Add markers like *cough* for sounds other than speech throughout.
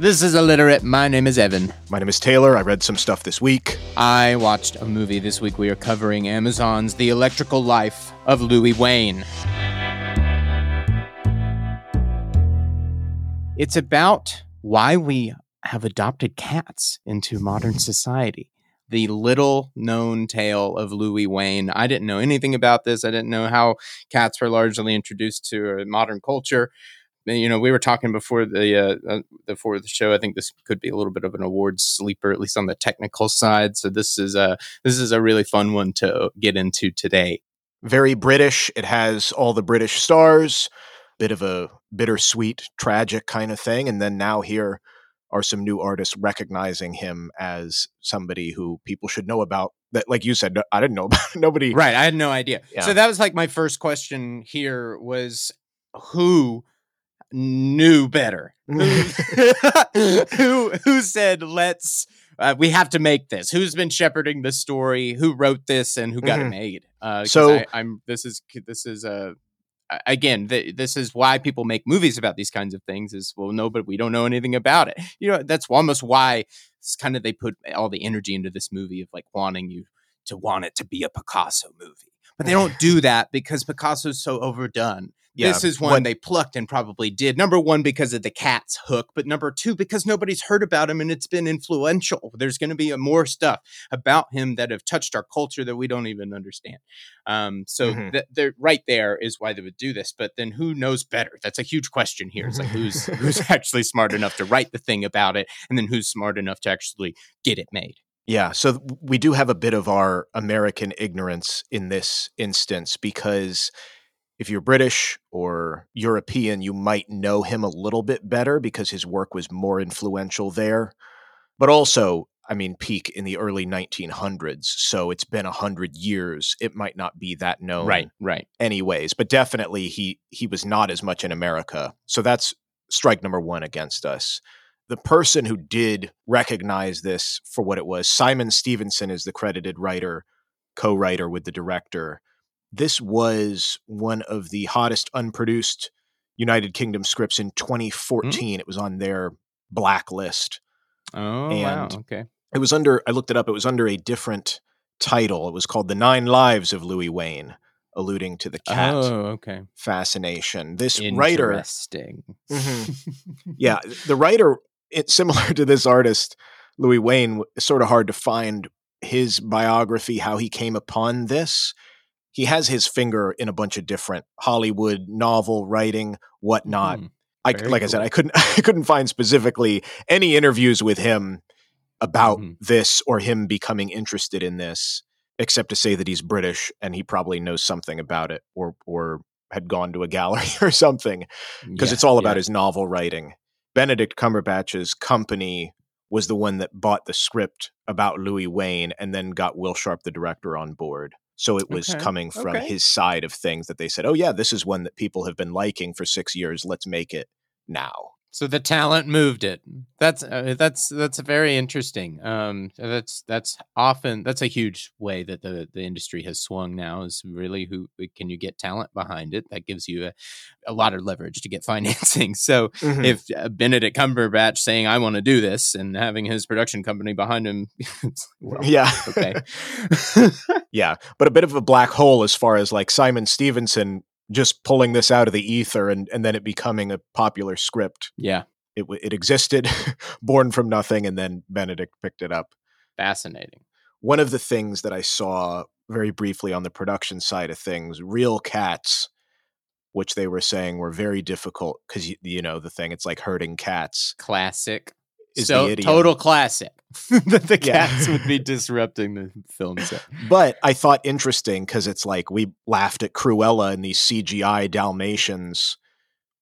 This is Illiterate. My name is Evan. My name is Taylor. I read some stuff this week. I watched a movie this week. We are covering Amazon's The Electrical Life of Louis Wain. It's about why we have adopted cats into modern society. The little known tale of Louis Wain. I didn't know anything about this. I didn't know how cats were largely introduced to modern culture you know, we were talking before the uh, uh, before the show. I think this could be a little bit of an awards sleeper, at least on the technical side. So this is a this is a really fun one to get into today. Very British. It has all the British stars. Bit of a bittersweet, tragic kind of thing, and then now here are some new artists recognizing him as somebody who people should know about that like you said i didn't know about *laughs* nobody right i had no idea yeah. so that was like my first question here was who knew better. *laughs* who who said let's uh, we have to make this? Who's been shepherding the story? Who wrote this and who got mm-hmm. it made? Uh, so I, am this is this is a uh, again th- this is why people make movies about these kinds of things is well no but we don't know anything about it you know that's almost why it's kind of they put all the energy into this movie of like wanting you to want it to be a picasso movie but they don't *sighs* do that because picasso's so overdone yeah, this is one when, they plucked and probably did. Number one, because of the cat's hook, but number two, because nobody's heard about him and it's been influential. There's going to be a, more stuff about him that have touched our culture that we don't even understand. Um, so mm-hmm. th- they're right there is why they would do this. But then who knows better? That's a huge question here. It's like who's *laughs* who's actually smart enough to write the thing about it, and then who's smart enough to actually get it made. Yeah, so we do have a bit of our American ignorance in this instance because if you're British or European, you might know him a little bit better because his work was more influential there. But also, I mean, peak in the early 1900s. So it's been a hundred years. It might not be that known, right? Right. Anyways, but definitely he he was not as much in America. So that's strike number one against us. The person who did recognize this for what it was, Simon Stephenson, is the credited writer, co-writer with the director this was one of the hottest unproduced United Kingdom scripts in 2014. Mm-hmm. It was on their blacklist. Oh, and wow. Okay. It was under, I looked it up, it was under a different title. It was called The Nine Lives of Louis Wain, alluding to the cat oh, okay. fascination. This writer. Interesting. Mm-hmm. *laughs* yeah, the writer, it's similar *laughs* to this artist, Louis Wain, sort of hard to find his biography, how he came upon this he has his finger in a bunch of different Hollywood novel writing, whatnot. Mm, I like cool. I said, I couldn't *laughs* I couldn't find specifically any interviews with him about mm. this or him becoming interested in this, except to say that he's British and he probably knows something about it or or had gone to a gallery *laughs* or something because yeah, it's all about yeah. his novel writing. Benedict Cumberbatch's company was the one that bought the script about Louis Wain and then got Will Sharpe, the director, on board. So it was okay. coming from okay. his side of things that they said, oh, yeah, this is one that people have been liking for six years. Let's make it now. So the talent moved it. That's uh, that's that's very interesting. Um, that's that's often that's a huge way that the the industry has swung now. Is really who can you get talent behind it? That gives you a, a lot of leverage to get *laughs* financing. So mm-hmm. if uh, Benedict Cumberbatch saying I want to do this and having his production company behind him, *laughs* well, yeah, okay, *laughs* yeah, but a bit of a black hole as far as like Simon Stephenson just pulling this out of the ether and, and then it becoming a popular script. Yeah. It, it existed, *laughs* born from nothing, and then Benedict picked it up. Fascinating. One of the things that I saw very briefly on the production side of things, Real Cats, which they were saying were very difficult because, you, you know, the thing, it's like herding cats. Classic so total classic *laughs* that the cats yeah. would be *laughs* disrupting the film set. But I thought interesting because it's like we laughed at Cruella and these CGI Dalmatians.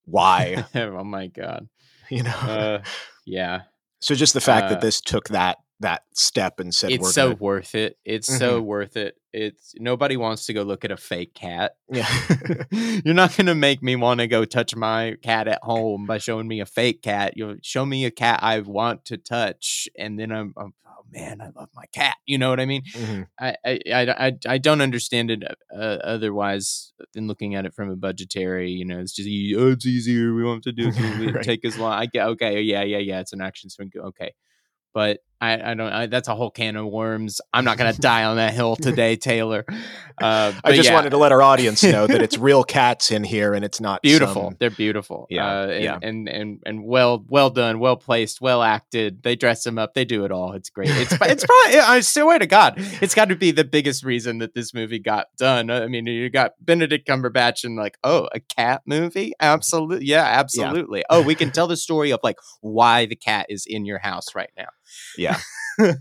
Why? *laughs* oh my god! You know, uh, yeah. So just the fact uh, that this took that that step and said it's so gonna... worth it. It's mm-hmm. so worth it. It's nobody wants to go look at a fake cat. *laughs* Yeah, you're not gonna make me want to go touch my cat at home by showing me a fake cat. You'll show me a cat I want to touch, and then I'm, I'm oh man, I love my cat. You know what I mean? Mm-hmm. I, I, I, I don't understand it uh, otherwise than looking at it from a budgetary. You know, it's just oh, it's easier. We want to do it. *laughs* right. Take as long. I get okay. Yeah, yeah, yeah. It's an action swing. Okay, but I, I don't. I, that's a whole can of worms. I'm not going *laughs* to die on that hill today, Taylor. Uh, I just yeah. wanted to let our audience know that it's *laughs* real cats in here, and it's not beautiful. Some... They're beautiful. Yeah, uh, and, yeah, and and and well, well done, well placed, well acted. They dress them up. They do it all. It's great. It's it's *laughs* probably. I swear to God, it's got to be the biggest reason that this movie got done. I mean, you got Benedict Cumberbatch and like, oh, a cat movie? Absolutely, yeah, absolutely. Yeah. Oh, we can tell the story of like why the cat is in your house right now. Yeah. *laughs* so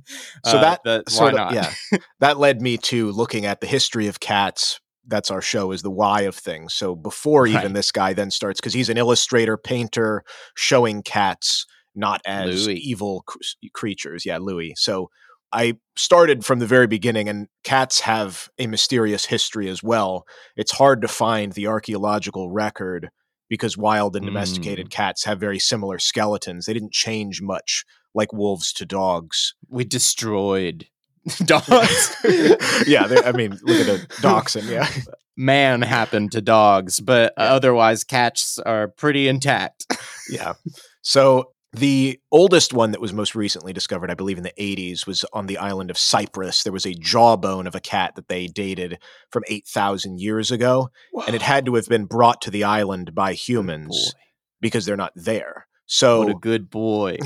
uh, that, that sort of, yeah, *laughs* that led me to looking at the history of cats. That's our show is the why of things. So before right. even this guy then starts, because he's an illustrator, painter, showing cats not as Louis. evil cr- creatures. Yeah, Louis. So I started from the very beginning, and cats have a mysterious history as well. It's hard to find the archaeological record because wild and domesticated mm. cats have very similar skeletons. They didn't change much like wolves to dogs. We destroyed *laughs* dogs. *laughs* yeah, I mean, look at a dachshund. Yeah, *laughs* man happened to dogs, but yeah. otherwise cats are pretty intact. yeah. So the oldest one that was most recently discovered, I believe in the 80s, was on the island of Cyprus. There was a jawbone of a cat that they dated from 8,000 years ago, Whoa. and it had to have been brought to the island by humans because they're not there. So what a good boy.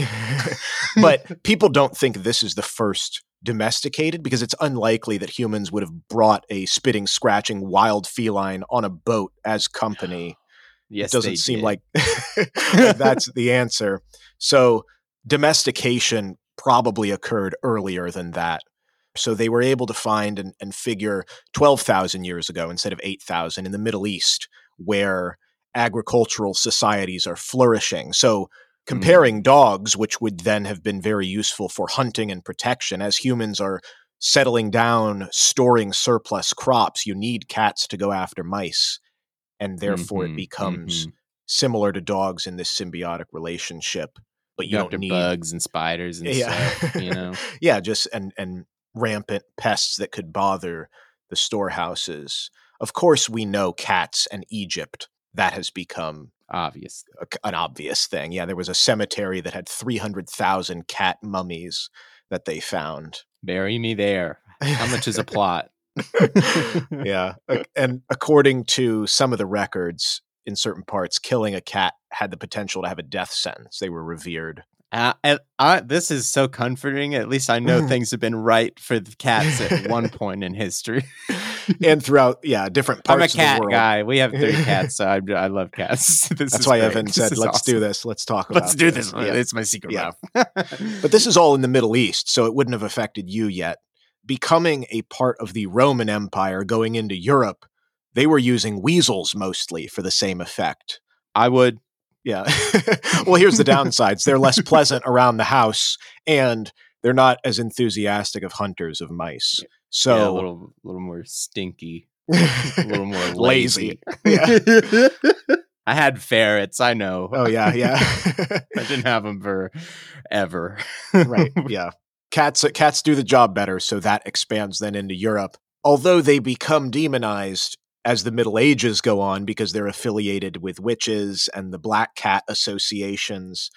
*laughs* but people don't think this is the first domesticated because it's unlikely that humans would have brought a spitting, scratching wild feline on a boat as company. *gasps* Yes, it doesn't seem like, *laughs* like that's the answer. So domestication probably occurred earlier than that. So they were able to find and, and figure 12,000 years ago instead of 8,000 in the Middle East, where agricultural societies are flourishing. So comparing mm. dogs, which would then have been very useful for hunting and protection, as humans are settling down, storing surplus crops, you need cats to go after mice. And therefore, mm-hmm, it becomes mm-hmm. similar to dogs in this symbiotic relationship. But you, don't need bugs and spiders and yeah. stuff, you *laughs* know. yeah, just and and rampant pests that could bother the storehouses. Of course, we know cats and Egypt that has become obvious a, an obvious thing. Yeah, there was a cemetery that had 300,000 cat mummies that they found. Bury me there. How much is a *laughs* plot? *laughs* yeah. And according to some of the records in certain parts, killing a cat had the potential to have a death sentence. They were revered. Uh, and I, this is so comforting. At least I know *laughs* things have been right for the cats at one point in history, *laughs* and throughout, yeah, different parts. Of the world. I'm a cat guy. We have three *laughs* cats, so I, I love cats. *laughs* This That's why great. Evan said, "Let's awesome. do this. Let's talk about. Let's do this. this. Yeah. It's my secret yeah. but this is all in the Middle East, so it wouldn't have affected you yet. Becoming a part of the Roman Empire, going into Europe, they were using weasels mostly for the same effect. I would yeah. well, here's the downsides. They're less pleasant around the house and they're not as enthusiastic of hunters of mice. So yeah, a little little more stinky. a little more *laughs* lazy. lazy. *laughs* Yeah. *laughs* I had ferrets, I know. Oh yeah, yeah. I didn't have them for ever. right. Yeah. Cats cats do the job better, so that expands then into Europe. Although they become demonized, as the Middle Ages go on because they're affiliated with witches and the black cat associations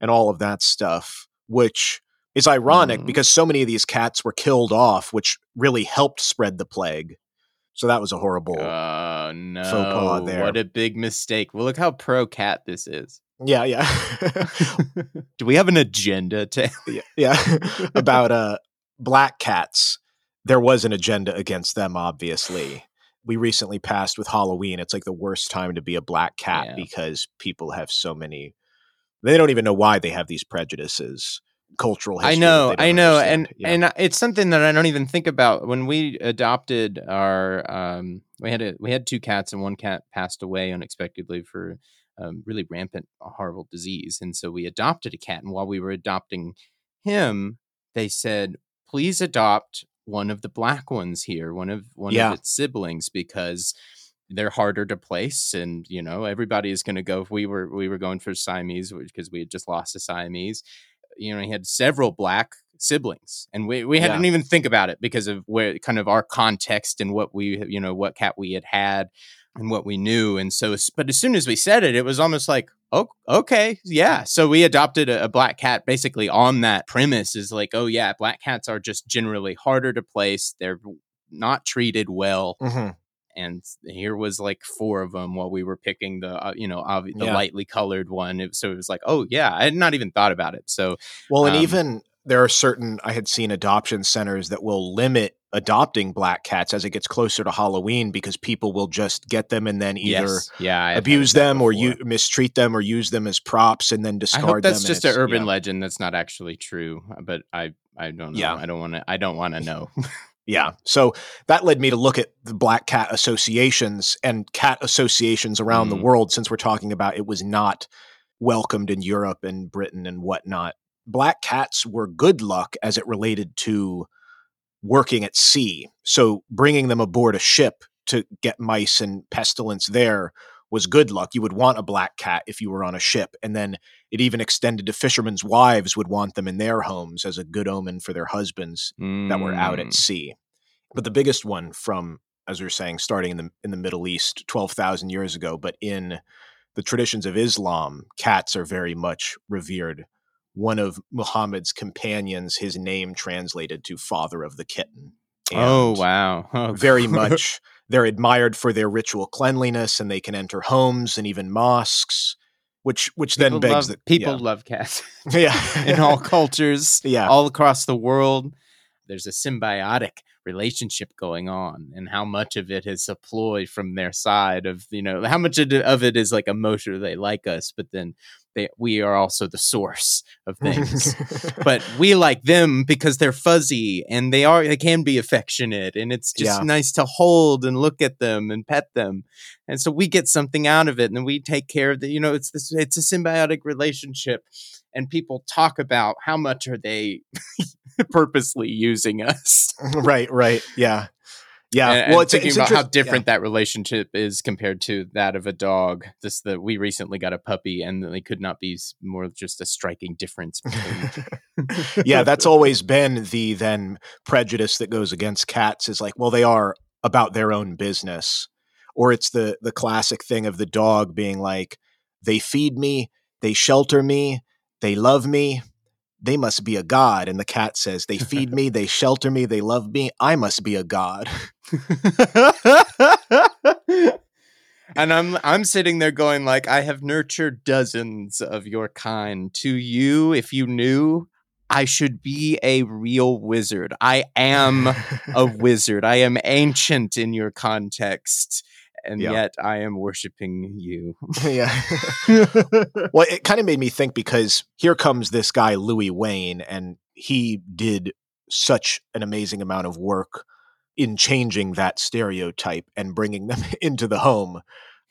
and all of that stuff, which is ironic mm. because so many of these cats were killed off, which really helped spread the plague. So that was a horrible no. faux pas there. What a big mistake. Well, look how pro cat this is. Yeah, yeah. *laughs* *laughs* Do we have an agenda to yeah, yeah. *laughs* about uh black cats? There was an agenda against them obviously we recently passed with Halloween. It's like the worst time to be a black cat yeah. because people have so many. They don't even know why they have these prejudices. Cultural. I know, I know, understand. and yeah. and it's something that I don't even think about. When we adopted our, um, we had a we had two cats, and one cat passed away unexpectedly for um, really rampant, horrible disease, and so we adopted a cat. And while we were adopting him, they said, "Please adopt one of the black ones here, one of one yeah. of its siblings, because they're harder to place, and you know everybody is going to go. If we were we were going for Siamese because we had just lost a Siamese. You know, he had several black siblings and we, we hadn't even think about it because of where kind of our context and what we you know what cat we had had and what we knew. And so but as soon as we said it it was almost like oh okay yeah. So we adopted a, a black cat basically on that premise is like oh yeah black cats are just generally harder to place. They're not treated well. Mm-hmm and here was like four of them while we were picking the uh, you know ob- the yeah. lightly colored one it, so it was like oh yeah i had not even thought about it so well and um, even there are certain I had seen adoption centers that will limit adopting black cats as it gets closer to Halloween because people will just get them and then either yes. yeah, abuse them or you mistreat them or use them as props and then discard I hope that's them. just an urban yeah. legend that's not actually true, but I I don't know. Yeah. I don't want to I don't want to know. *laughs* yeah. So that led me to look at the black cat associations and cat associations around mm. the world since we're talking about it was not welcomed in Europe and Britain and whatnot black cats were good luck as it related to working at sea. So bringing them aboard a ship to get mice and pestilence there was good luck. You would want a black cat if you were on a ship. And then it even extended to fishermen's wives would want them in their homes as a good omen for their husbands mm. that were out at mm. sea. But the biggest one from, as we were saying, starting in the in the Middle East 12,000 years ago, but in the traditions of Islam, cats are very much revered one of Muhammad's companions, his name translated to father of the kitten. Oh, and oh, wow. *laughs* Oh. very much. They're admired for their ritual cleanliness and they can enter homes and even mosques. Which, which people then begs that people yeah. love cats. *laughs* yeah, *laughs* in all cultures, *laughs* yeah, all across the world. There's a symbiotic relationship going on and how much of it is deployed from their side of you know how much of it is like emotional they like us but then they, we are also the source of things. *laughs* But we like them because they're fuzzy and they are they can be affectionate and it's just yeah. nice to hold and look at them and pet them. And so we get something out of it and we take care of the you know it's this it's a symbiotic relationship and people talk about how much are they *laughs* purposely using us. *laughs* Right right. Yeah yeah, and, well, and it's thinking it's about how different yeah. that relationship is compared to that of a dog. This that we recently got a puppy, and they could not be more just a striking difference. *laughs* *laughs* yeah, that's always been the then prejudice that goes against cats. Is like, well, they are about their own business, or it's the the classic thing of the dog being like, they feed me, they shelter me, they love me, they must be a god. And the cat says, they *laughs* feed me, they shelter me, they love me. I must be a god. *laughs* and I'm I'm sitting there going like I have nurtured dozens of your kind. To you, if you knew, I should be a real wizard. I am a *laughs* wizard. I am ancient in your context and yeah. yet I am worshiping you. *laughs* yeah. *laughs* well, it kind of made me think because here comes this guy, Louis Wain, and he did such an amazing amount of work in changing that stereotype and bringing them *laughs* into the home.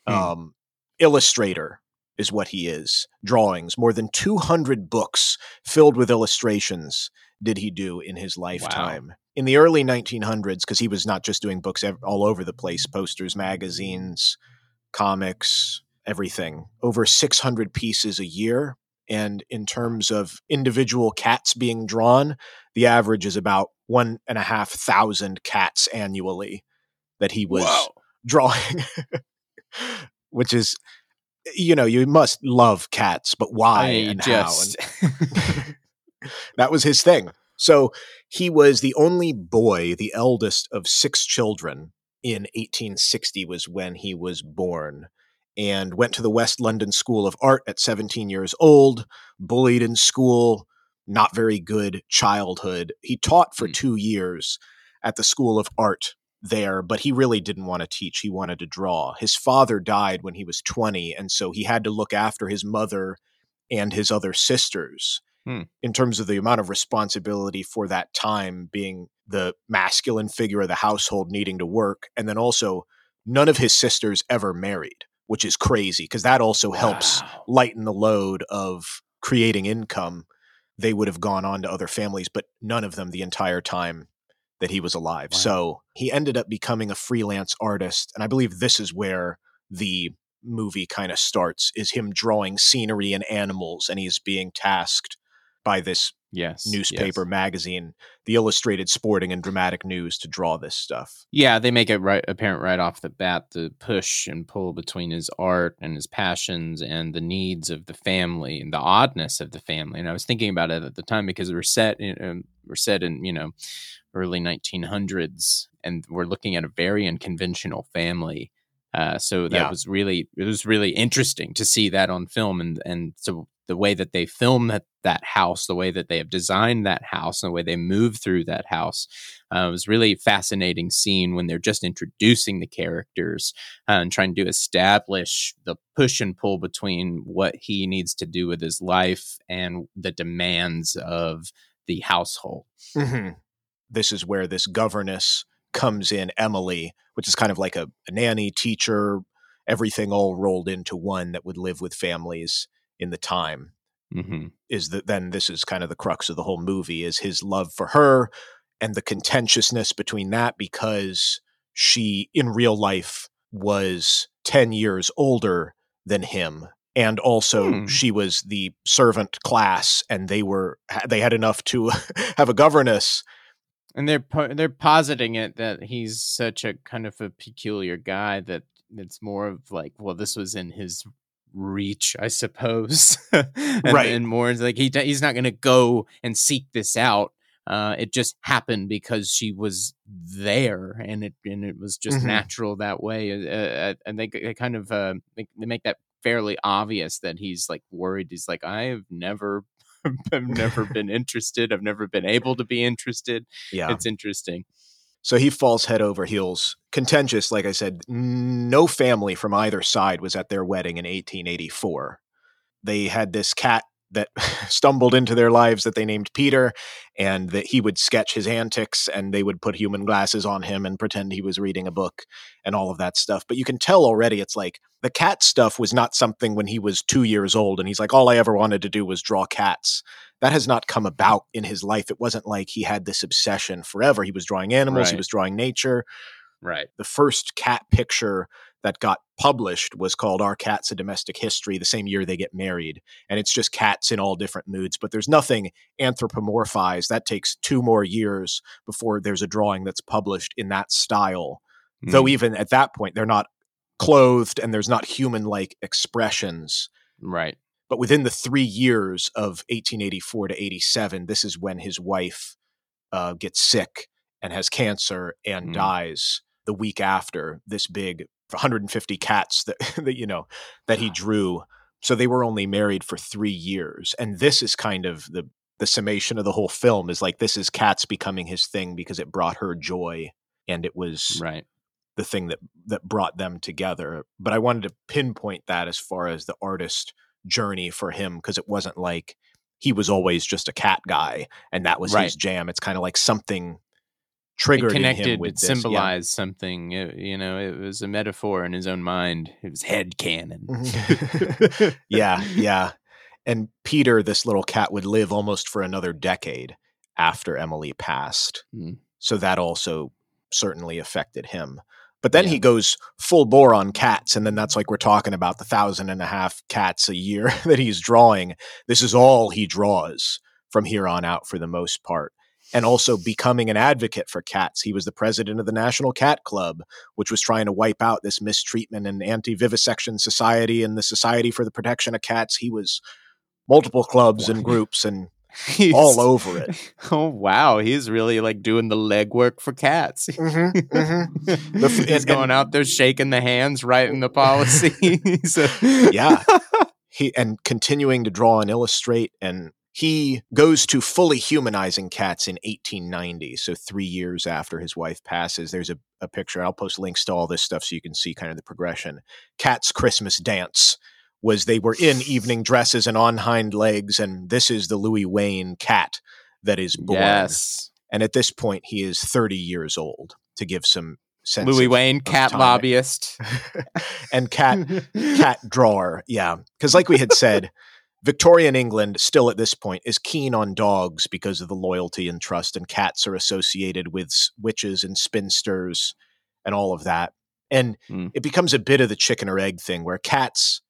Hmm. Um, illustrator is what he is. Drawings, more than 200 books filled with illustrations did he do in his lifetime. Wow in the early 1900s, because he was not just doing books all over the place posters, magazines, comics, everything, over 600 pieces a year. And in terms of individual cats being drawn, the average is about one and a half thousand cats annually that he was Whoa. drawing, *laughs* which is, you know, you must love cats, but why I and just... how? And *laughs* *laughs* that was his thing. So he was the only boy, the eldest of six children. In 1860 was when he was born and went to the West London School of Art at 17 years old, bullied in school, not very good childhood. He taught for mm. two years at the School of Art there, but he really didn't want to teach. He wanted to draw. His father died when he was 20, and so he had to look after his mother and his other sisters hmm. in terms of the amount of responsibility for that time being the masculine figure of the household needing to work. And then also, none of his sisters ever married, which is crazy because that also wow. helps lighten the load of creating income. They would have gone on to other families, but none of them the entire time that he was alive. Wow. So he ended up becoming a freelance artist. And I believe this is where the movie kind of starts is him drawing scenery and animals and he's being tasked by this yes, newspaper, yes. magazine, the illustrated sporting and dramatic news to draw this stuff. Yeah, they make it right apparent right off the bat the push and pull between his art and his passions and the needs of the family and the oddness of the family. And I was thinking about it at the time because we're set in um, we're set in you know early 1900s and we're looking at a very unconventional family. Uh, so that yeah. was really it was really interesting to see that on film and and so the way that they film that, that house, the way that they have designed that house, and the way they move through that house. Uh, was really fascinating scene when they're just introducing the characters uh, and trying to establish the push and pull between what he needs to do with his life and the demands of the household. Mm-hmm. This is where this governess comes in, Emily, which is kind of like a, a nanny, teacher, everything all rolled into one that would live with families in the time mm-hmm. is that then this is kind of the crux of the whole movie is his love for her and the contentiousness between that because she in real life was 10 years older than him and also hmm. she was the servant class and they were they had enough to *laughs* have a governess and they're they're positing it that he's such a kind of a peculiar guy that it's more of like well this was in his reach, I suppose. *laughs* and, right. And more like he he's not going to go and seek this out. Uh, it just happened because she was there, and it and it was just mm-hmm. natural that way. Uh, uh, and they, they kind of uh, they, they make that fairly obvious that he's like worried. He's like, I have never *laughs* I've never *laughs* been interested. I've never been able to be interested. Yeah. It's interesting. So he falls head over heels. Contentious, like I said, no family from either side was at their wedding in 1884. They had this cat that *laughs* stumbled into their lives that they named Peter, and that he would sketch his antics and they would put human glasses on him and pretend he was reading a book and all of that stuff. But you can tell already it's like the cat stuff was not something when he was two years old and he's like, all I ever wanted to do was draw cats that has not come about in his life. It wasn't like he had this obsession forever. He was drawing animals, right. he was drawing nature. Right. The first cat picture that got published was called Our Cats a Domestic History the same year they get married. And it's just cats in all different moods, but there's nothing anthropomorphized. That takes two more years before there's a drawing that's published in that style. Mm. Though even at that point, they're not clothed and there's not human like expressions. Right. But within the three years of 1884 to 87, this is when his wife uh, gets sick and has cancer and mm. dies the week after this big 150 cats that, *laughs* that you know that he drew. So they were only married for three years, and this is kind of the the summation of the whole film is like this is cats becoming his thing because it brought her joy and it was right the thing that that brought them together but i wanted to pinpoint that as far as the artist journey for him because it wasn't like he was always just a cat guy and that was right. his jam. It's kind of like something triggered it connected, him with it symbolized yeah. something. It, you know, it was a metaphor in his own mind. It was head canon. Mm-hmm. *laughs* *laughs* yeah, yeah. And Peter, this little cat, would live almost for another decade after Emily passed. Mm. So that also certainly affected him. But then yeah. he goes full bore on cats. And then that's like we're talking about the thousand and a half cats a year *laughs* that he's drawing. This is all he draws from here on out for the most part. And also becoming an advocate for cats. He was the president of the National Cat Club, which was trying to wipe out this mistreatment and anti vivisection society and the Society for the Protection of Cats. He was multiple clubs and groups and *laughs* He's, all over it. *laughs* Oh wow, he's really like doing the legwork for cats. Mm-hmm, mm-hmm. *laughs* The, he's and, going out there shaking the hands, writing the policy. so, yeah, he and continuing to draw and illustrate, and he goes to fully humanizing cats in 1890. So three years after his wife passes, there's a, a picture. I'll post links to all this stuff so you can see kind of the progression. Cat's Christmas dance was they were in evening dresses and on hind legs, and this is the Louis Wain cat that is born. Yes. And at this point, he is 30 years old to give some sense. Louis of, Wain, of cat time. lobbyist, *laughs* and cat cat drawer. Yeah, because like we had said, *laughs* Victorian England still at this point is keen on dogs because of the loyalty and trust, and cats are associated with witches and spinsters and all of that. And mm. it becomes a bit of the chicken or egg thing where cats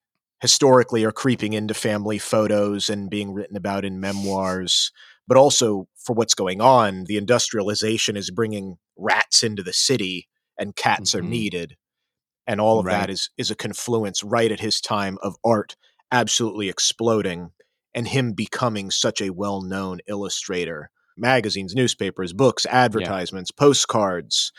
historically are creeping into family photos and being written about in memoirs, but also for what's going on. The industrialization is bringing rats into the city, and cats mm-hmm. are needed, and all of right. that is is a confluence right at his time of art absolutely exploding and him becoming such a well known illustrator. Magazines, newspapers, books, advertisements, yeah. postcards.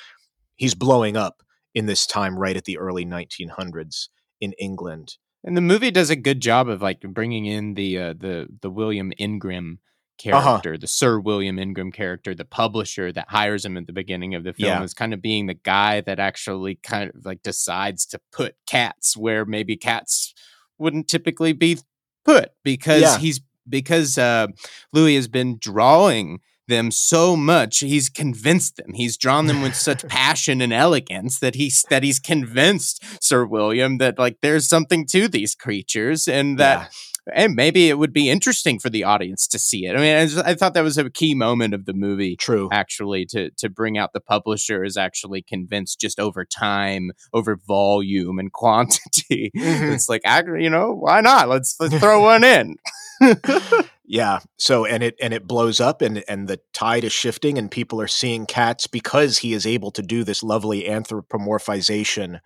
He's blowing up in this time right at the early 1900s in England. And the movie does a good job of like bringing in the uh, the the William Ingram uh-huh. character, uh-huh. the Sir William Ingram character, the publisher that hires him at the beginning of the film yeah. is kind of being the guy that actually kind of like decides to put cats where maybe cats wouldn't typically be put because yeah. he's because uh, Louis has been drawing them so much he's convinced them he's drawn them with such *laughs* passion and elegance that he's that he's convinced sir william that like there's something to these creatures and that and maybe it would be interesting for the audience to see it. I mean, I, just, I, thought that was a key moment of the movie. True, actually, to to bring out the publisher is actually convinced just over time, over volume and *laughs* quantity. Mm-hmm. It's like, you know, why not? Let's let's throw one in. *laughs* yeah. So and it and it blows up and and the tide is shifting and people are seeing cats because he is able to do this lovely anthropomorphization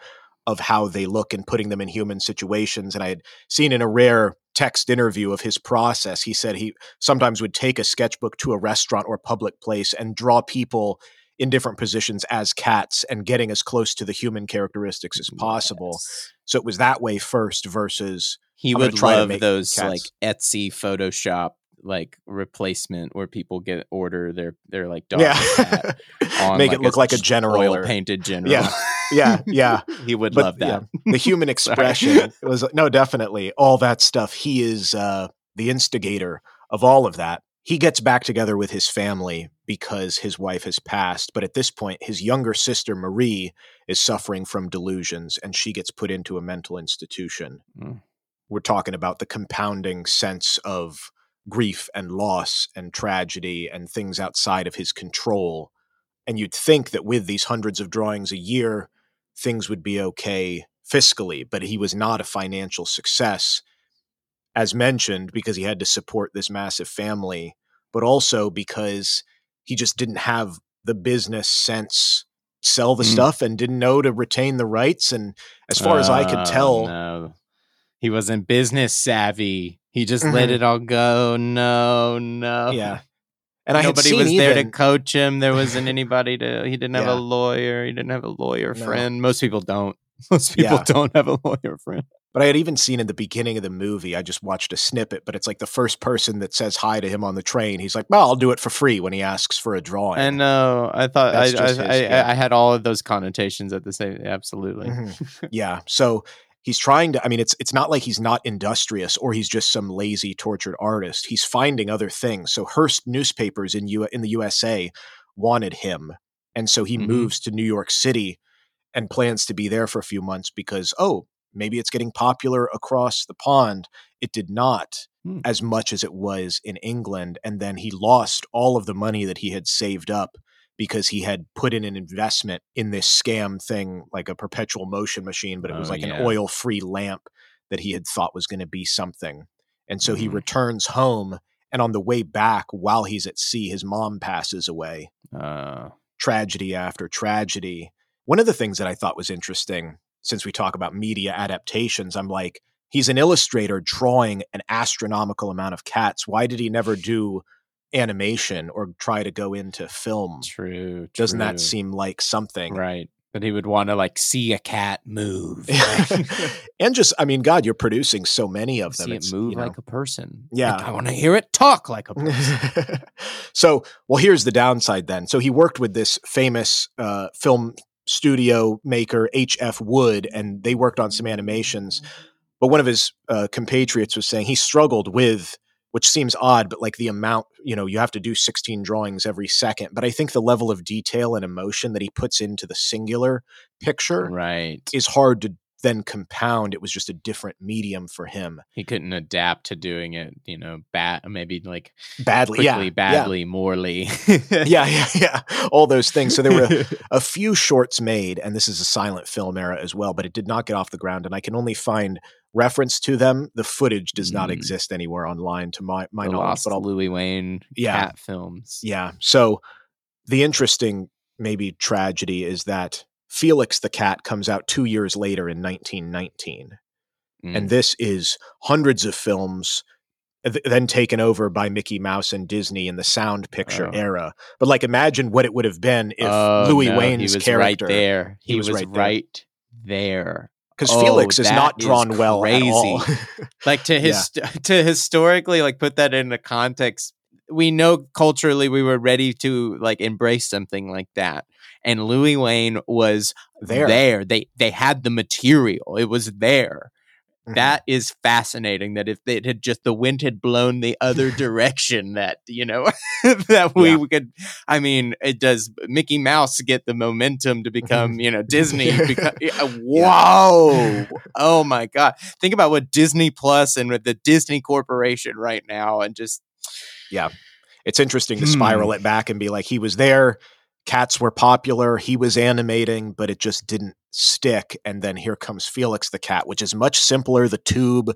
of how they look and putting them in human situations. And I had seen in a rare text interview of his process, he said he sometimes would take a sketchbook to a restaurant or public place and draw people in different positions as cats and getting as close to the human characteristics as possible. Yes. So it was that way first versus he I'm would love those cats. like Etsy Photoshop like replacement where people get order their their like dog yeah. *laughs* on make like it look a, like a general painted general. Yeah, yeah, yeah. *laughs* he would but, love that. Yeah, the human *laughs* expression was no, definitely all that stuff. He is uh, the instigator of all of that. He gets back together with his family because his wife has passed, but at this point, his younger sister Marie is suffering from delusions, and she gets put into a mental institution. Mm. We're talking about the compounding sense of grief and loss and tragedy and things outside of his control. And you'd think that with these hundreds of drawings a year, things would be okay fiscally, but he was not a financial success, as mentioned, because he had to support this massive family, but also because he just didn't have the business sense sell the mm. stuff and didn't know to retain the rights and as far uh, as i could tell no. he wasn't business savvy he just mm-hmm. let it all go no no yeah and I nobody was there to coach him. There wasn't *laughs* anybody to. He didn't have yeah. a lawyer. He didn't have a lawyer no. friend. Most people don't. *laughs* Most people yeah. don't have a lawyer friend. But I had even seen in the beginning of the movie, I just watched a snippet, but it's like the first person that says hi to him on the train. He's like, well, I'll do it for free when he asks for a drawing. I know. I thought I, I, I, yeah. I, had all of those connotations at the same. Absolutely. Mm-hmm. *laughs* yeah. So he's trying to i mean it's it's not like he's not industrious or he's just some lazy tortured artist. He's finding other things. So hearst newspapers in U- in the usa wanted him. And so he mm-hmm. moves to new york city and plans to be there for a few months because oh maybe it's getting popular across the pond. It did not mm. as much as it was in england. And then he lost all of the money that he had saved up because he had put in an investment in this scam thing, like a perpetual motion machine, but it was oh, like yeah. an oil free lamp that he had thought was going to be something. And so mm. he returns home, and on the way back, while he's at sea, his mom passes away. Uh. Tragedy after tragedy. One of the things that I thought was interesting, since we talk about media adaptations, I'm like, he's an illustrator drawing an astronomical amount of cats. Why did he never do animation or try to go into film. True. Doesn't that seem like something? Right. That he would want to like see a cat move. *laughs* Right? and just, I mean, God, you're producing so many of them. See it move you know, like a person. Yeah. Like, I want to hear it talk like a *laughs* person. so, well, here's the downside then. So he worked with this famous uh, film studio maker, H.F. Wood, and they worked on some animations. But one of his uh, compatriots was saying he struggled with which seems odd, but like the amount, you know, you have to do 16 drawings every second. But I think the level of detail and emotion that he puts into the singular picture right. is hard to then compound. It was just a different medium for him. He couldn't adapt to doing it, you know, bad, maybe like badly, quickly, yeah, badly, yeah. morely. yeah, yeah, *laughs* yeah. All those things. So there were a, *laughs* a few shorts made, and this is a silent film era as well, but it did not get off the ground. And I can only find reference to them. The footage does mm. not exist anywhere online, to my my the knowledge. Lost but I'll, Louis Wain yeah, cat films. Yeah. So the interesting maybe tragedy is that Felix the Cat comes out two years later in 1919. Mm. And this is hundreds of films then taken over by Mickey Mouse and Disney in the sound picture oh. era. But like, imagine what it would have been if oh, Louis no, Wain's character right there. He, he was, was, right, right there. Because oh, Felix is not drawn is well at all. *laughs* *laughs* like to his yeah. to historically like put that into context. We know culturally we were ready to like embrace something like that, and Louis Wain was there. There, they they had the material. It was there Mm-hmm. That is fascinating. That if it had just the wind had blown the other *laughs* direction, that you know *laughs* that we, yeah. we could. I mean, it does Mickey Mouse get the momentum to become you know Disney? *laughs* Because, whoa! Oh my god! Think about what Disney Plus and with the Disney Corporation right now, and just yeah, it's interesting to spiral hmm. it back and be like he was there cats were popular he was animating but it just didn't stick and then here comes felix the cat which is much simpler the tube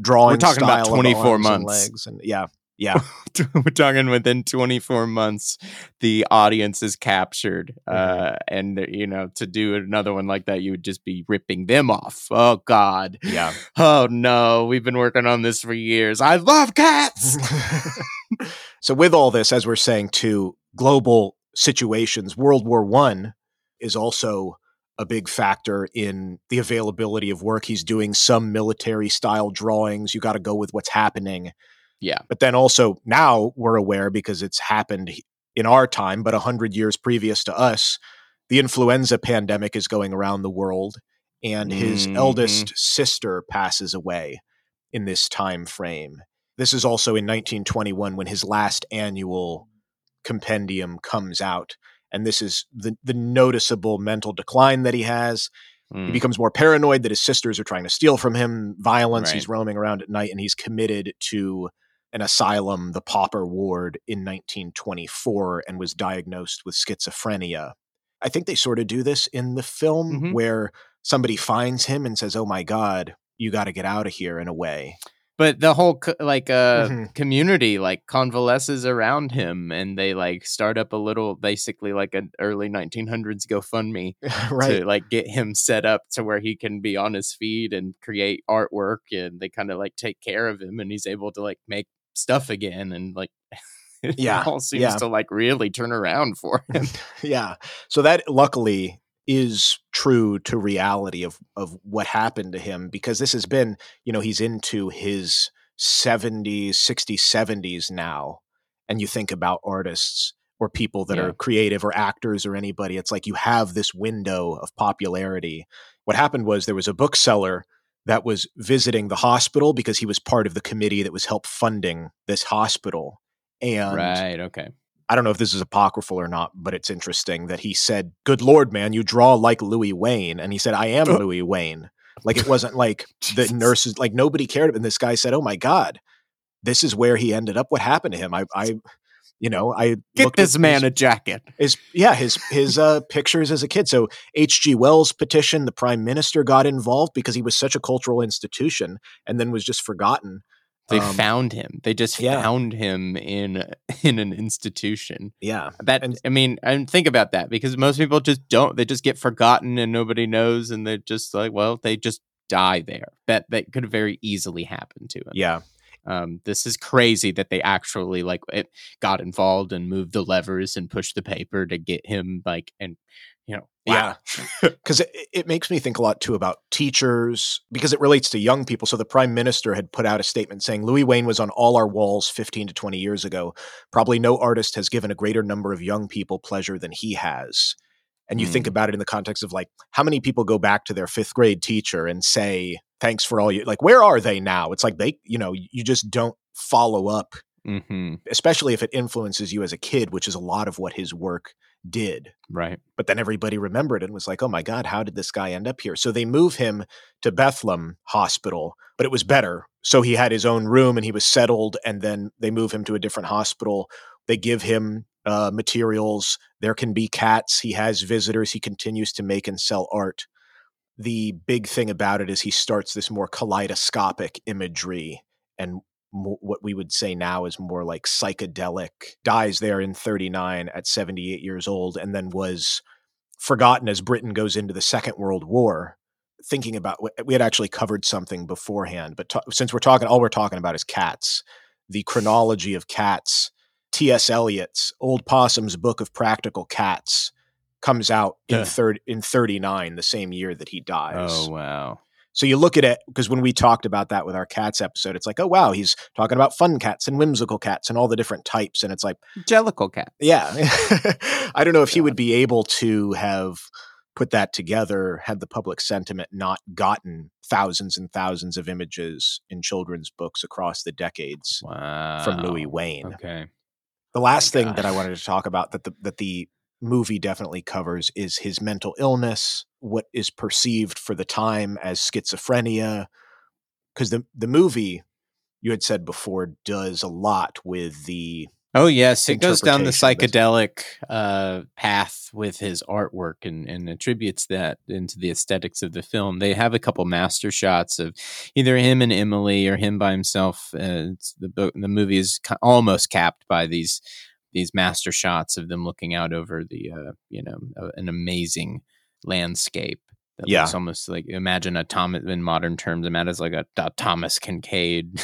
drawing we're talking about 24 months and legs and yeah yeah. *laughs* We're talking within 24 months the audience is captured mm-hmm. uh, and you know to do another one like that you would just be ripping them off. Oh god. Yeah. Oh no we've been working on this for years. I love cats! *laughs* So with all this as we're saying too global situations. World War One is also a big factor in the availability of work. He's doing some military style drawings. You got to go with what's happening. Yeah. But then also now we're aware because it's happened in our time, but 100 years previous to us, the influenza pandemic is going around the world and his mm-hmm. eldest sister passes away in this time frame. This is also in 1921 when his last annual compendium comes out. And this is the, the noticeable mental decline that he has. Mm. He becomes more paranoid that his sisters are trying to steal from him, violence. Right. He's roaming around at night, and he's committed to an asylum, the Pauper Ward, in 1924 and was diagnosed with schizophrenia. I think they sort of do this in the film mm-hmm. where somebody finds him and says, Oh my God, you got to get out of here in a way but the whole co- like uh mm-hmm. community like convalesces around him and they like start up a little basically like an early 1900s gofundme *laughs* right. to like get him set up to where he can be on his feet and create artwork and they kind of like take care of him and he's able to like make stuff again and like *laughs* yeah all seems yeah. to like really turn around for him *laughs* yeah so that luckily is true to reality of of what happened to him because this has been you know he's into his 70s 60s 70s now and you think about artists or people that yeah. are creative or actors or anybody it's like you have this window of popularity what happened was there was a bookseller that was visiting the hospital because he was part of the committee that was help funding this hospital and right okay I don't know if this is apocryphal or not, but it's interesting that he said, Good Lord, man, you draw like Louis Wain. And he said, I am. Louis Wain. Like it wasn't like *laughs* the nurses, like nobody cared. And this guy said, Oh my God, this is where he ended up. What happened to him? I, I, you know, I get this man his, a jacket. His yeah, his his uh, pictures as a kid. So H.G. Wells petition, the prime minister got involved because he was such a cultural institution, and then was just forgotten. They um, found him. They just yeah. found him in *laughs* in an institution. Yeah. That and, I mean, and think about that because most people just don't. They just get forgotten and nobody knows, and they're just like, well, they just die there. That that could very easily happen to him. Yeah. Um, this is crazy that they actually like it got involved and moved the levers and pushed the paper to get him like and you know wow. yeah. *laughs* Because it, it makes me think a lot too about teachers because it relates to young people. So the prime minister had put out a statement saying louis wain was on all our walls 15 to 20 years ago. Probably no artist has given a greater number of young people pleasure than he has and you mm. think about it in the context of like how many people go back to their fifth grade teacher and say thanks for all you like where are they now it's like they you know you just don't follow up mm-hmm. especially if it influences you as a kid which is a lot of what his work did. Right. But then everybody remembered and was like, oh my God, how did this guy end up here? So they move him to Bethlehem Hospital, but it was better. So he had his own room and he was settled. And then they move him to a different hospital. They give him uh, materials. There can be cats. He has visitors. He continues to make and sell art. the big thing about it is he starts this more kaleidoscopic imagery and what we would say now is more like psychedelic dies there in 39 at 78 years old and then was forgotten as britain goes into the second world war thinking about we had actually covered something beforehand but since we're talking all we're talking about is cats the chronology of cats ts eliot's old possum's book of practical cats comes out in third in 39 the same year that he dies oh wow so you look at it because when we talked about that with our cats episode, it's like, oh wow, he's talking about fun cats and whimsical cats and all the different types, and it's like jellicle cat. Yeah, *laughs* I don't know if he would be able to have put that together had the public sentiment not gotten thousands and thousands of images in children's books across the decades wow. from Louis Wain. Okay. The last thing that I wanted to talk about that the that the movie definitely covers is his mental illness, what is perceived for the time as schizophrenia. Because the the movie you had said before does a lot with the Oh yes, it goes down the psychedelic uh, path with his artwork and, and attributes that into the aesthetics of the film. They have a couple master shots of either him and Emily or him by himself. Uh, the the movie is almost capped by these these master shots of them looking out over the uh, you know an amazing landscape that yeah. looks almost like imagine a Thomas in modern terms. Imagine as like a, a, Thomas Kinkade,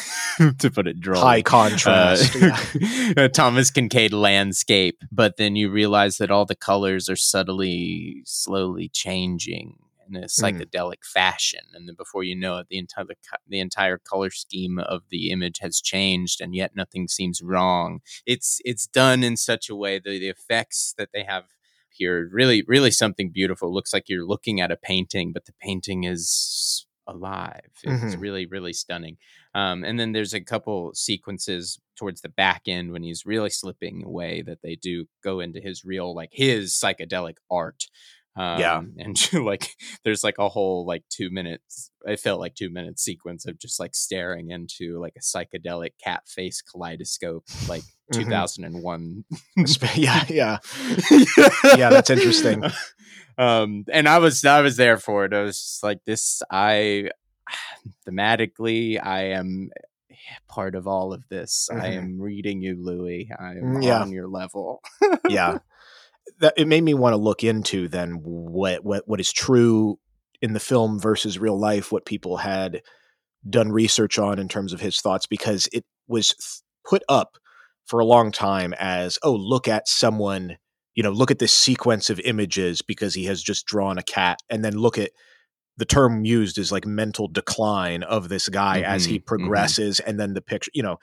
*laughs* to put it dry. High contrast, uh, yeah. *laughs* a Thomas Kinkade landscape. But then you realize that all the colors are subtly, slowly changing in a mm. psychedelic mm. fashion, and then before you know it, the entire the, the entire color scheme of the image has changed, and yet nothing seems wrong. It's it's done in such a way that the effects that they have here really really something beautiful it looks like you're looking at a painting but the painting is alive it's mm-hmm. really really stunning um, and then there's a couple sequences towards the back end when he's really slipping away that they do go into his real like his psychedelic art um, yeah, and *laughs* like there's like a whole like two minutes. I felt like two minute sequence of just like staring into like a psychedelic cat face kaleidoscope, like mm-hmm. 2001. *laughs* yeah, yeah, *laughs* yeah. That's interesting. Um, and I was I was there for it. I was like this. I *sighs* thematically, I am part of all of this. Mm-hmm. I am reading you, Louis. I am mm, yeah. on your level. yeah *laughs* that it made me want to look into then what what what is true in the film versus real life, what people had done research on in terms of his thoughts, because it was put up for a long time as, oh, look at someone, you know, look at this sequence of images because he has just drawn a cat, and then look at the term used is like mental decline of this guy mm-hmm, as he mm-hmm. progresses, mm-hmm. and then the picture, you know,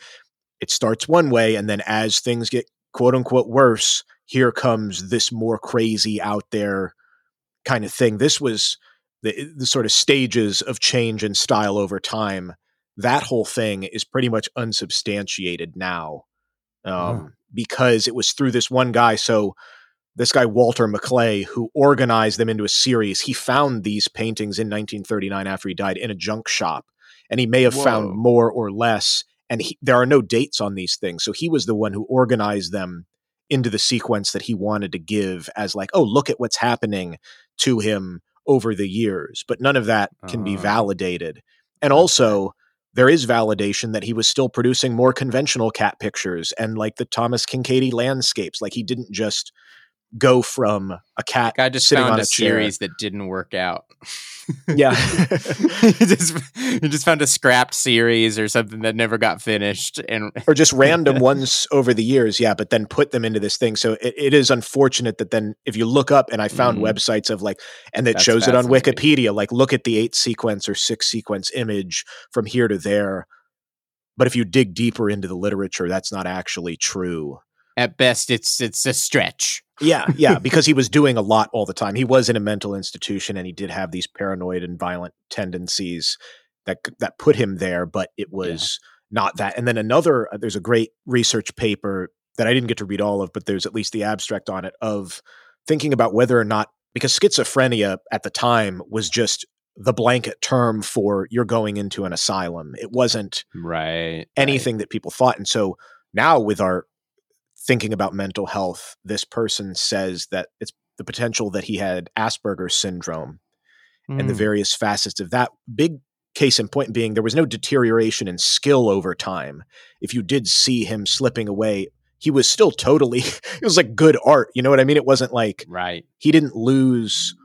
it starts one way, and then as things get quote unquote worse, here comes this more crazy out there kind of thing. This was the, the sort of stages of change and style over time. That whole thing is pretty much unsubstantiated now um, because it was through this one guy. So, this guy, Walter Maclay, who organized them into a series, he found these paintings in 1939 after he died in a junk shop. And he may have Whoa. found more or less. And he, there are no dates on these things. So, he was the one who organized them into the sequence that he wanted to give as like, oh, look at what's happening to him over the years. But none of that can uh, be validated. And also, there is validation that he was still producing more conventional cat pictures and like the Thomas Kinkade landscapes. Like he didn't just go from a cat. I just found a, a series that didn't work out. *laughs* yeah, *laughs* he just he just found a scrapped series or something that never got finished, and *laughs* or just random ones over the years. Yeah, but then put them into this thing. So it, it is unfortunate that then if you look up, and I found mm. websites of like, and it shows it on Wikipedia. Like, look at the eight sequence or six sequence image from here to there. But if you dig deeper into the literature, that's not actually true. At best, it's it's a stretch. yeah, *laughs* yeah, because he was doing a lot all the time. He was in a mental institution, and he did have these paranoid and violent tendencies that that put him there. But it was yeah. not that. And then another, uh, there's a great research paper that I didn't get to read all of, but there's at least the abstract on it of thinking about whether or not because schizophrenia at the time was just the blanket term for you're going into an asylum. It wasn't right anything right. that people thought. And so now with our thinking about mental health, this person says that it's the potential that he had Asperger's syndrome. mm. and the hmm. various facets of that. Big case in point being there was no deterioration in skill over time. If you did see him slipping away, he was still totally *laughs* it was like good art. You know what I mean? It wasn't like right. He didn't lose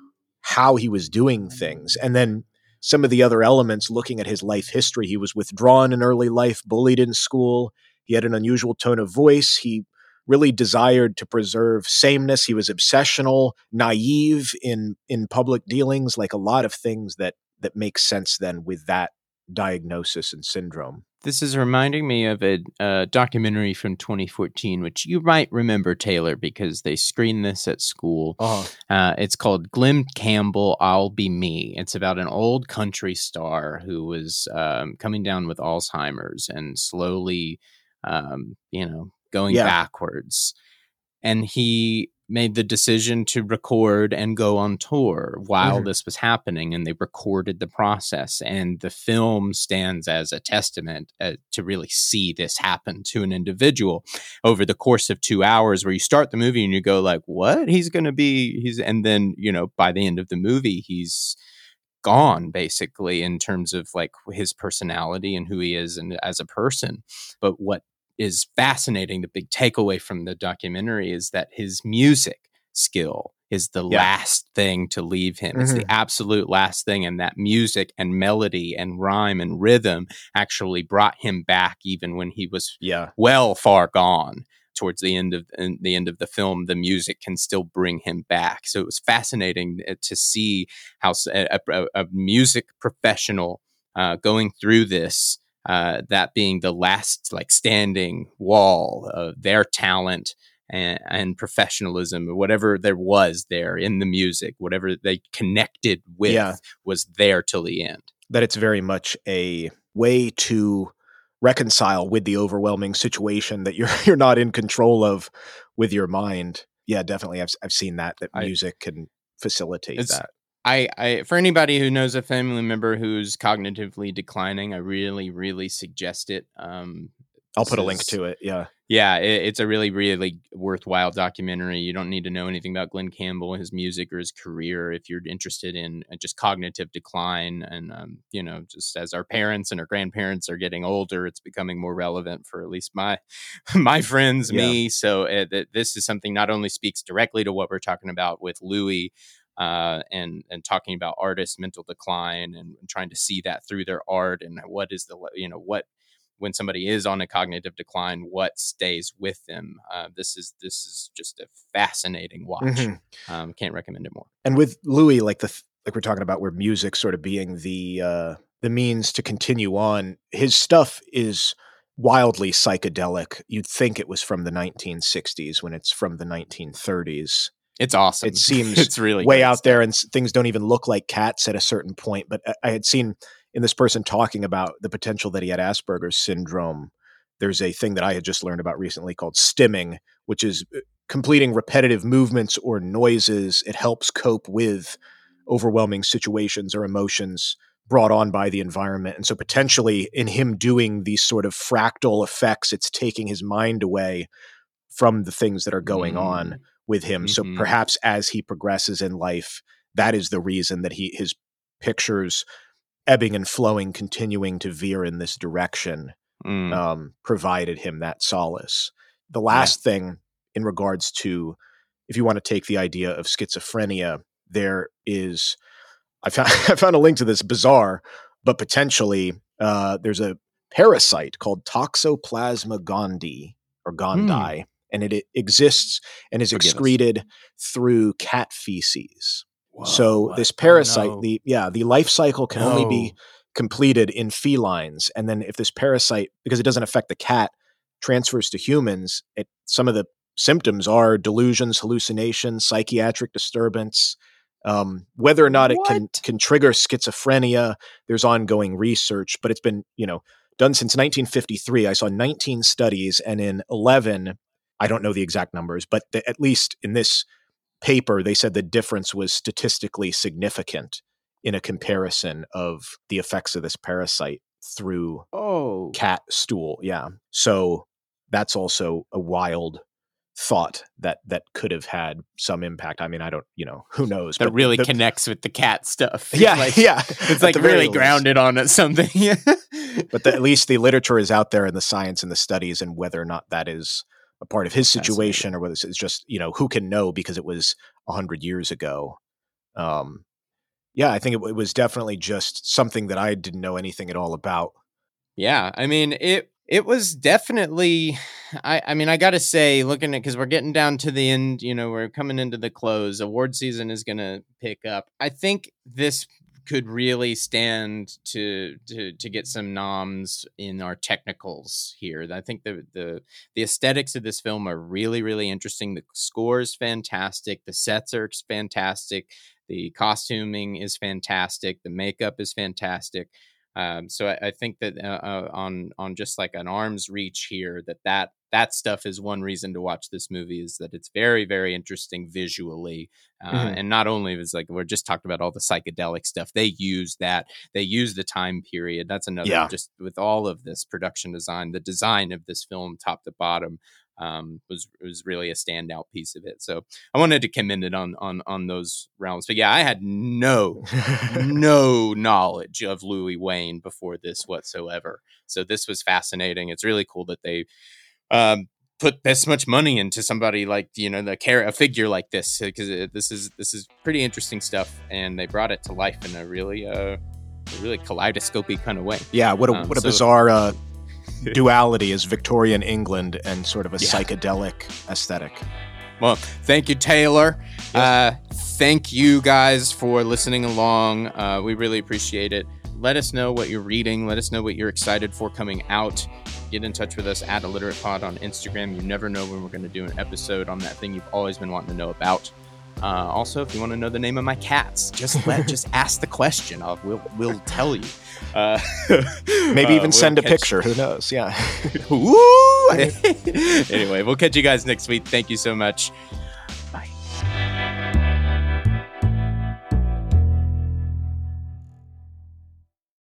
how he was doing things. And then some of the other elements looking at his life history, he was withdrawn in early life, bullied in school. He had an unusual tone of voice. He really desired to preserve sameness. He was obsessional, naive in in public dealings, like a lot of things that that make sense then with that diagnosis and syndrome. This is reminding me of a, a, documentary from 2014, which you might remember, Taylor, because they screened this at school. Uh-huh. Uh, it's called Glenn Campbell, I'll Be Me. It's about an old country star who was um, coming down with Alzheimer's and slowly, um, you know, going yeah. backwards. And he made the decision to record and go on tour while mm-hmm. this was happening and they recorded the process and the film stands as a testament uh, to really see this happen to an individual over the course of 2 hours where you start the movie and you go like what he's going to be he's and then you know by the end of the movie he's gone basically in terms of like his personality and who he is and as a person but what is fascinating, the big takeaway from the documentary is that his music skill is the yeah. last thing to leave him. Mm-hmm. It's the mm-hmm. absolute last thing. And that music and melody and rhyme and rhythm actually brought him back even when he was yeah. well far gone. Towards the end of the end of the film, the music can still bring him back. So it was fascinating uh, to see how a, a, a music professional uh, going through this uh, that being the last like standing wall of their talent and, and, professionalism or whatever there was there in the music, whatever they connected with yeah. was there till the end. That it's very much a way to reconcile with the overwhelming situation that you're *laughs* you're not in control of with your mind. Yeah, definitely. I've I've seen that that music I, can facilitate that. I, I for anybody who knows a family member who's cognitively declining, I really, really suggest it. Um, I'll put a link to it. Yeah. Yeah, it, it's a really, really worthwhile documentary. You don't need to know anything about Glenn Campbell, his music, or his career if you're interested in uh, just cognitive decline. And, um, you know, just as our parents and our grandparents are getting older, it's becoming more relevant for at least my *laughs* my friends, yeah. me. So uh, this is something not only speaks directly to what we're talking about with Louis, uh, and and talking about artists' mental decline and, and, trying to see that through their art and what is the you know what when somebody is on a cognitive decline, what stays with them. Uh, this is this is just a fascinating watch. Mm-hmm. Um, can't recommend it more. And with Louis, like the like we're talking about, where music sort of being the uh, the means to continue on, his stuff is wildly psychedelic. You'd think it was from the 1960s when it's from the 1930s. It's awesome. It seems *laughs* it's really way out stuff. there, and things don't even look like cats at a certain point. But I had seen in this person talking about the potential that he had Asperger's syndrome. There's a thing that I had just learned about recently called stimming, which is uh, completing repetitive movements or noises. It helps cope with overwhelming situations or emotions brought on by the environment. And so, potentially, in him doing these sort of fractal effects, it's taking his mind away from the things that are going mm. on with him. Mm-hmm. So perhaps as he progresses in life, that is the reason that he his pictures ebbing and flowing, continuing to veer in this direction, mm. um, provided him that solace. The last yeah. thing in regards to if you want to take the idea of schizophrenia, there is I found *laughs* I found a link to this bizarre, but potentially uh, there's a parasite called Toxoplasma gondii or gondii. Mm and it, it exists and is Forgive excreted us. through cat feces. Whoa, so what? this parasite, oh, no. the yeah, the life cycle can no. only be completed in felines, and then if this parasite, because it doesn't affect the cat, transfers to humans, it some of the symptoms are delusions, hallucinations, psychiatric disturbance. Um, whether or not it can can trigger schizophrenia, there's ongoing research, but it's been you know done since 1953. I saw 19 studies, and in 11, I don't know the exact numbers, but the, at least in this paper, they said the difference was statistically significant in a comparison of the effects of this parasite through oh. cat stool. Yeah. So that's also a wild thought that that could have had some impact. I mean, I don't, you know, who knows? That really the, connects with the cat stuff. *laughs* Yeah, like, yeah. It's like really grounded on it, *laughs* something. but the, at least the literature is out there and the science and the studies, and whether or not that is a part of his situation or whether it's just you know who can know because it was a hundred years ago. Um, yeah, I think it, it was definitely just something that I didn't know anything at all about. Yeah, I mean it it was definitely I, I mean i gotta say looking at because we're getting down to the end you know we're coming into the close award season is gonna pick up i think this could really stand to to to get some noms in our technicals here. I think the the the aesthetics of this film are really really interesting. The score is fantastic. The sets are fantastic. The costuming is fantastic. The makeup is fantastic um, so I, I, think that uh, uh, on on just like an arm's reach here, that that that stuff is one reason to watch this movie is that it's very very interesting visually, uh, mm-hmm. and not only is like we're just talked about all the psychedelic stuff. They use that. They use the time period. That's another yeah. just with all of this production design, the design of this film top to bottom um, was was really a standout piece of it. So I wanted to commend it on on on those realms. But yeah, I had no *laughs* no knowledge of Louis Wain before this whatsoever. So this was fascinating. It's really cool that they um, put this much money into somebody like you know the care a figure like this because this is this is pretty interesting stuff, and they brought it to life in a really uh a really kaleidoscopy kind of way. Yeah, what a um, what a so, bizarre uh, *laughs* duality is Victorian England and sort of a yeah. psychedelic aesthetic. Well, thank you, Taylor. Yes. Uh, thank you guys for listening along. Uh, we really appreciate it. Let us know what you're reading. Let us know what you're excited for coming out. Get in touch with us at Illiterate Pod on Instagram. You never know when we're going to do an episode on that thing you've always been wanting to know about. Uh, also, if you want to know the name of my cats, just let *laughs* just ask the question. I'll, we'll we'll tell you. Uh, *laughs* Maybe even uh, we'll send a picture. Who knows? Yeah. *laughs* anyway, we'll catch you guys next week. Thank you so much.